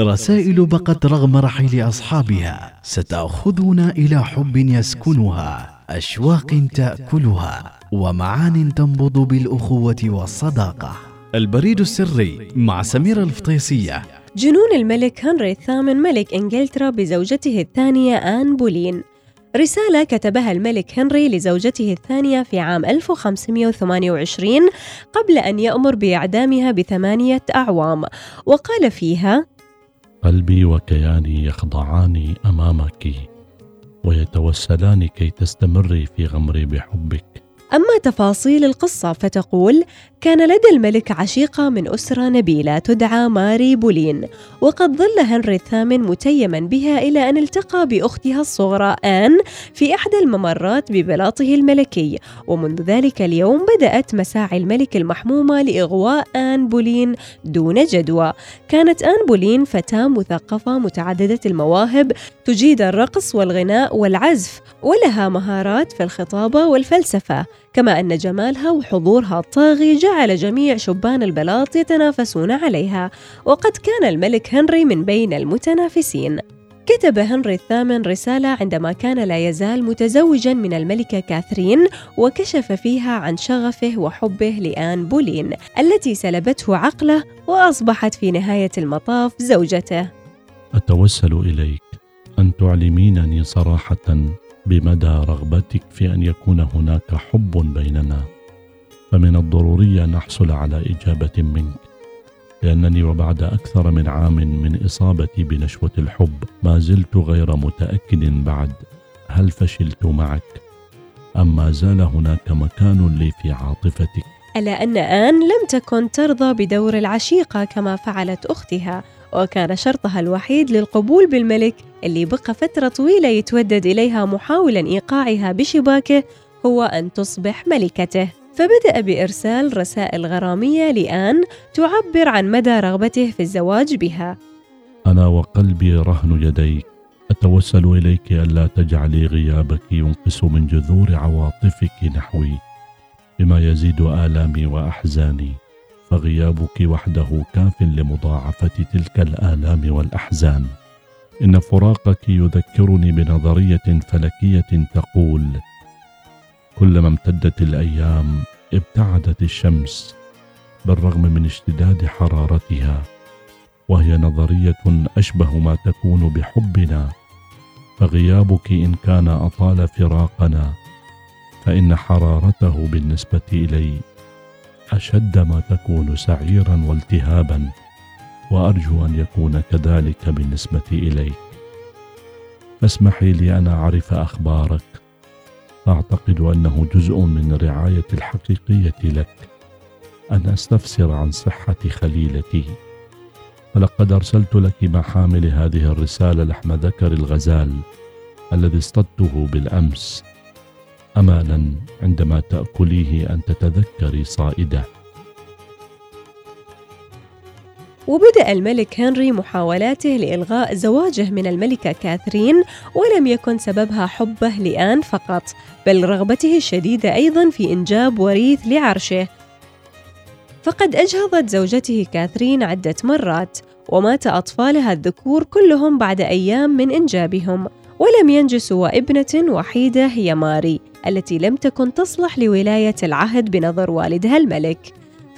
رسائل بقت رغم رحيل أصحابها ستأخذنا إلى حب يسكنها أشواق تأكلها ومعان تنبض بالأخوة والصداقة. البريد السري مع سميرة الفطيسية. جنون الملك هنري الثامن ملك إنجلترا بزوجته الثانية آن بولين. رسالة كتبها الملك هنري لزوجته الثانية في عام 1528 قبل أن يأمر بإعدامها بثمانية أعوام. وقال فيها قلبي وكياني يخضعان أمامك ويتوسلان كي تستمري في غمري بحبك. أما تفاصيل القصة فتقول كان لدى الملك عشيقة من أسرة نبيلة تدعى ماري بولين وقد ظل هنري الثامن متيما بها إلى أن التقى بأختها الصغرى آن في إحدى الممرات ببلاطه الملكي ومنذ ذلك اليوم بدأت مساعي الملك المحمومة لإغواء آن بولين دون جدوى. كانت آن بولين فتاة مثقفة متعددة المواهب تجيد الرقص والغناء والعزف ولها مهارات في الخطابة والفلسفة. كما أن جمالها وحضورها الطاغي جعل جميع شبان البلاط يتنافسون عليها وقد كان الملك هنري من بين المتنافسين. كتب هنري الثامن رسالة عندما كان لا يزال متزوجا من الملكة كاثرين وكشف فيها عن شغفه وحبه لآن بولين التي سلبته عقله وأصبحت في نهاية المطاف زوجته. أتوسل إليك أن تعلمينني صراحة بمدى رغبتك في أن يكون هناك حب بيننا. فمن الضروري أن أحصل على إجابة منك لأنني وبعد أكثر من عام من إصابتي بنشوة الحب ما زلت غير متأكد بعد. هل فشلت معك؟ أم ما زال هناك مكان لي في عاطفتك؟ ألا أن آن لم تكن ترضى بدور العشيقة كما فعلت أختها وكان شرطها الوحيد للقبول بالملك اللي بقى فترة طويلة يتودد إليها محاولا إيقاعها بشباكه هو أن تصبح ملكته. فبدأ بإرسال رسائل غرامية لآن تعبر عن مدى رغبته في الزواج بها. أنا وقلبي رهن يديك. أتوسل إليك ألا تجعلي غيابك ينقص من جذور عواطفك نحوي. بما يزيد آلامي وأحزاني فغيابك وحده كاف لمضاعفة تلك الآلام والأحزان. إن فراقك يذكرني بنظرية فلكية تقول كلما امتدت الأيام ابتعدت الشمس بالرغم من اشتداد حرارتها وهي نظرية أشبه ما تكون بحبنا. فغيابك إن كان أطال فراقنا فإن حرارته بالنسبة إلي أشد ما تكون سعيرا والتهابا وأرجو أن يكون كذلك بالنسبة اليك فاسمحي لي أن أعرف أخبارك. أعتقد أنه جزء من رعايتي الحقيقية لك. أن أستفسر عن صحة خليلتي. فلقد أرسلت لك مع حامل هذه الرسالة لحم ذكر الغزال الذي اصطدته بالأمس. امالا عندما تأكليه أن تتذكري صائده. وبدأ الملك هنري محاولاته لإلغاء زواجه من الملكة كاثرين ولم يكن سببها حبه لآن فقط بل رغبته الشديدة أيضا في إنجاب وريث لعرشه. فقد أجهضت زوجته كاثرين عدة مرات ومات أطفالها الذكور كلهم بعد أيام من إنجابهم. ولم ينج سوى ابنة وحيدة هي ماري التي لم تكن تصلح لولاية العهد بنظر والدها الملك.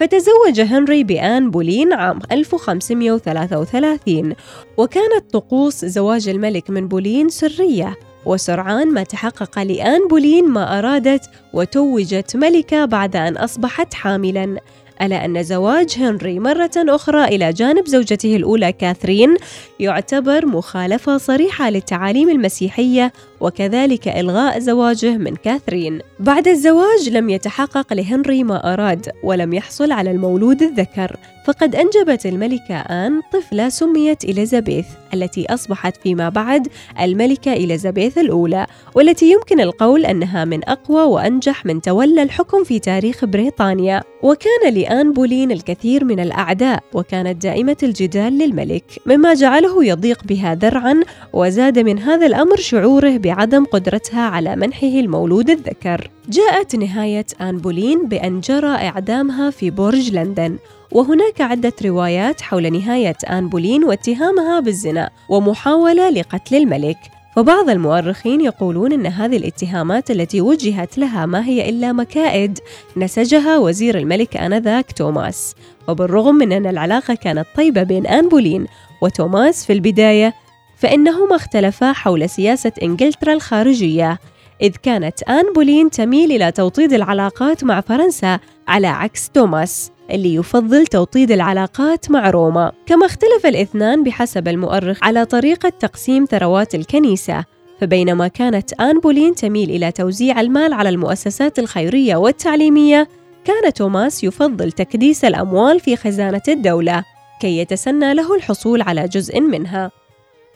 فتزوج هنري بآن بولين عام 1533 وكانت طقوس زواج الملك من بولين سرية وسرعان ما تحقق لآن بولين ما أرادت وتوجت ملكة بعد أن أصبحت حاملاً. ألا أن زواج هنري مرة أخرى إلى جانب زوجته الأولى كاثرين يعتبر مخالفة صريحة للتعاليم المسيحية وكذلك إلغاء زواجه من كاثرين. بعد الزواج لم يتحقق لهنري ما أراد ولم يحصل على المولود الذكر، فقد أنجبت الملكة آن طفلة سميت إليزابيث التي أصبحت فيما بعد الملكة إليزابيث الأولى والتي يمكن القول أنها من أقوى وأنجح من تولى الحكم في تاريخ بريطانيا. وكان لآن بولين الكثير من الأعداء وكانت دائمة الجدال للملك مما جعله يضيق بها ذرعا وزاد من هذا الأمر شعوره بعدم قدرتها على منحه المولود الذكر. جاءت نهاية آن بولين بأن جرى إعدامها في برج لندن. وهناك عدة روايات حول نهاية آن بولين واتهامها بالزنا ومحاولة لقتل الملك. وبعض المؤرخين يقولون أن هذه الاتهامات التي وجهت لها ما هي إلا مكائد نسجها وزير الملك آنذاك توماس. وبالرغم من أن العلاقة كانت طيبة بين آن بولين وتوماس في البداية فإنهما اختلفا حول سياسة إنجلترا الخارجية إذ كانت آن بولين تميل إلى توطيد العلاقات مع فرنسا على عكس توماس. اللي يفضل توطيد العلاقات مع روما. كما اختلف الاثنان بحسب المؤرخ على طريقة تقسيم ثروات الكنيسة فبينما كانت آن بولين تميل إلى توزيع المال على المؤسسات الخيرية والتعليمية كان توماس يفضل تكديس الأموال في خزانة الدولة كي يتسنى له الحصول على جزء منها.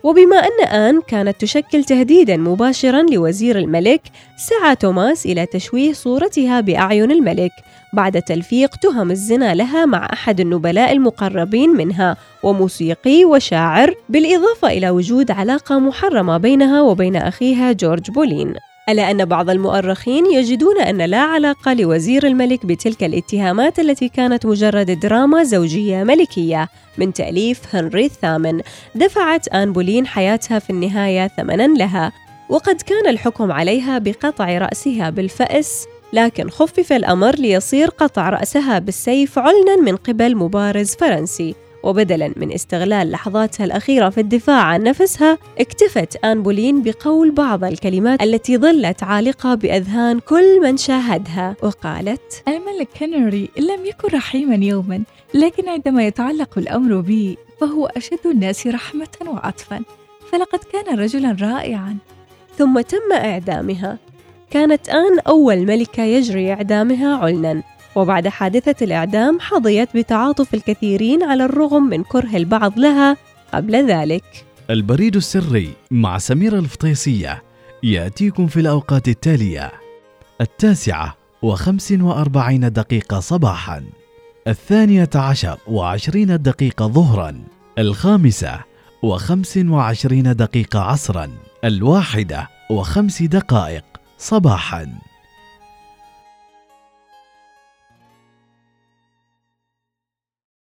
وبما أن آن كانت تشكل تهديداً مباشراً لوزير الملك، سعى توماس إلى تشويه صورتها بأعين الملك بعد تلفيق تهم الزنا لها مع أحد النبلاء المقربين منها وموسيقي وشاعر، بالإضافة إلى وجود علاقة محرمة بينها وبين أخيها جورج بولين. ألا أن بعض المؤرخين يجدون أن لا علاقة لوزير الملك بتلك الاتهامات التي كانت مجرد دراما زوجية ملكية من تأليف هنري الثامن. دفعت آن بولين حياتها في النهاية ثمنا لها وقد كان الحكم عليها بقطع رأسها بالفأس لكن خفف الأمر ليصير قطع رأسها بالسيف علنا من قبل مبارز فرنسي. وبدلا من استغلال لحظاتها الأخيرة في الدفاع عن نفسها اكتفت آن بولين بقول بعض الكلمات التي ظلت عالقة بأذهان كل من شاهدها وقالت الملك هنري لم يكن رحيما يوما لكن عندما يتعلق الأمر بي فهو أشد الناس رحمة وعطفا فلقد كان رجلا رائعا. ثم تم إعدامها. كانت آن أول ملكة يجري إعدامها علنا. وبعد حادثة الإعدام حظيت بتعاطف الكثيرين على الرغم من كره البعض لها قبل ذلك. البريد السري مع سميرة الفطيسية يأتيكم في الأوقات التالية. التاسعة وخمس وأربعين دقيقة صباحا. الثانية عشر وعشرين دقيقة ظهرا. الخامسة وخمس وعشرين دقيقة عصرا. الواحدة وخمس دقائق صباحا.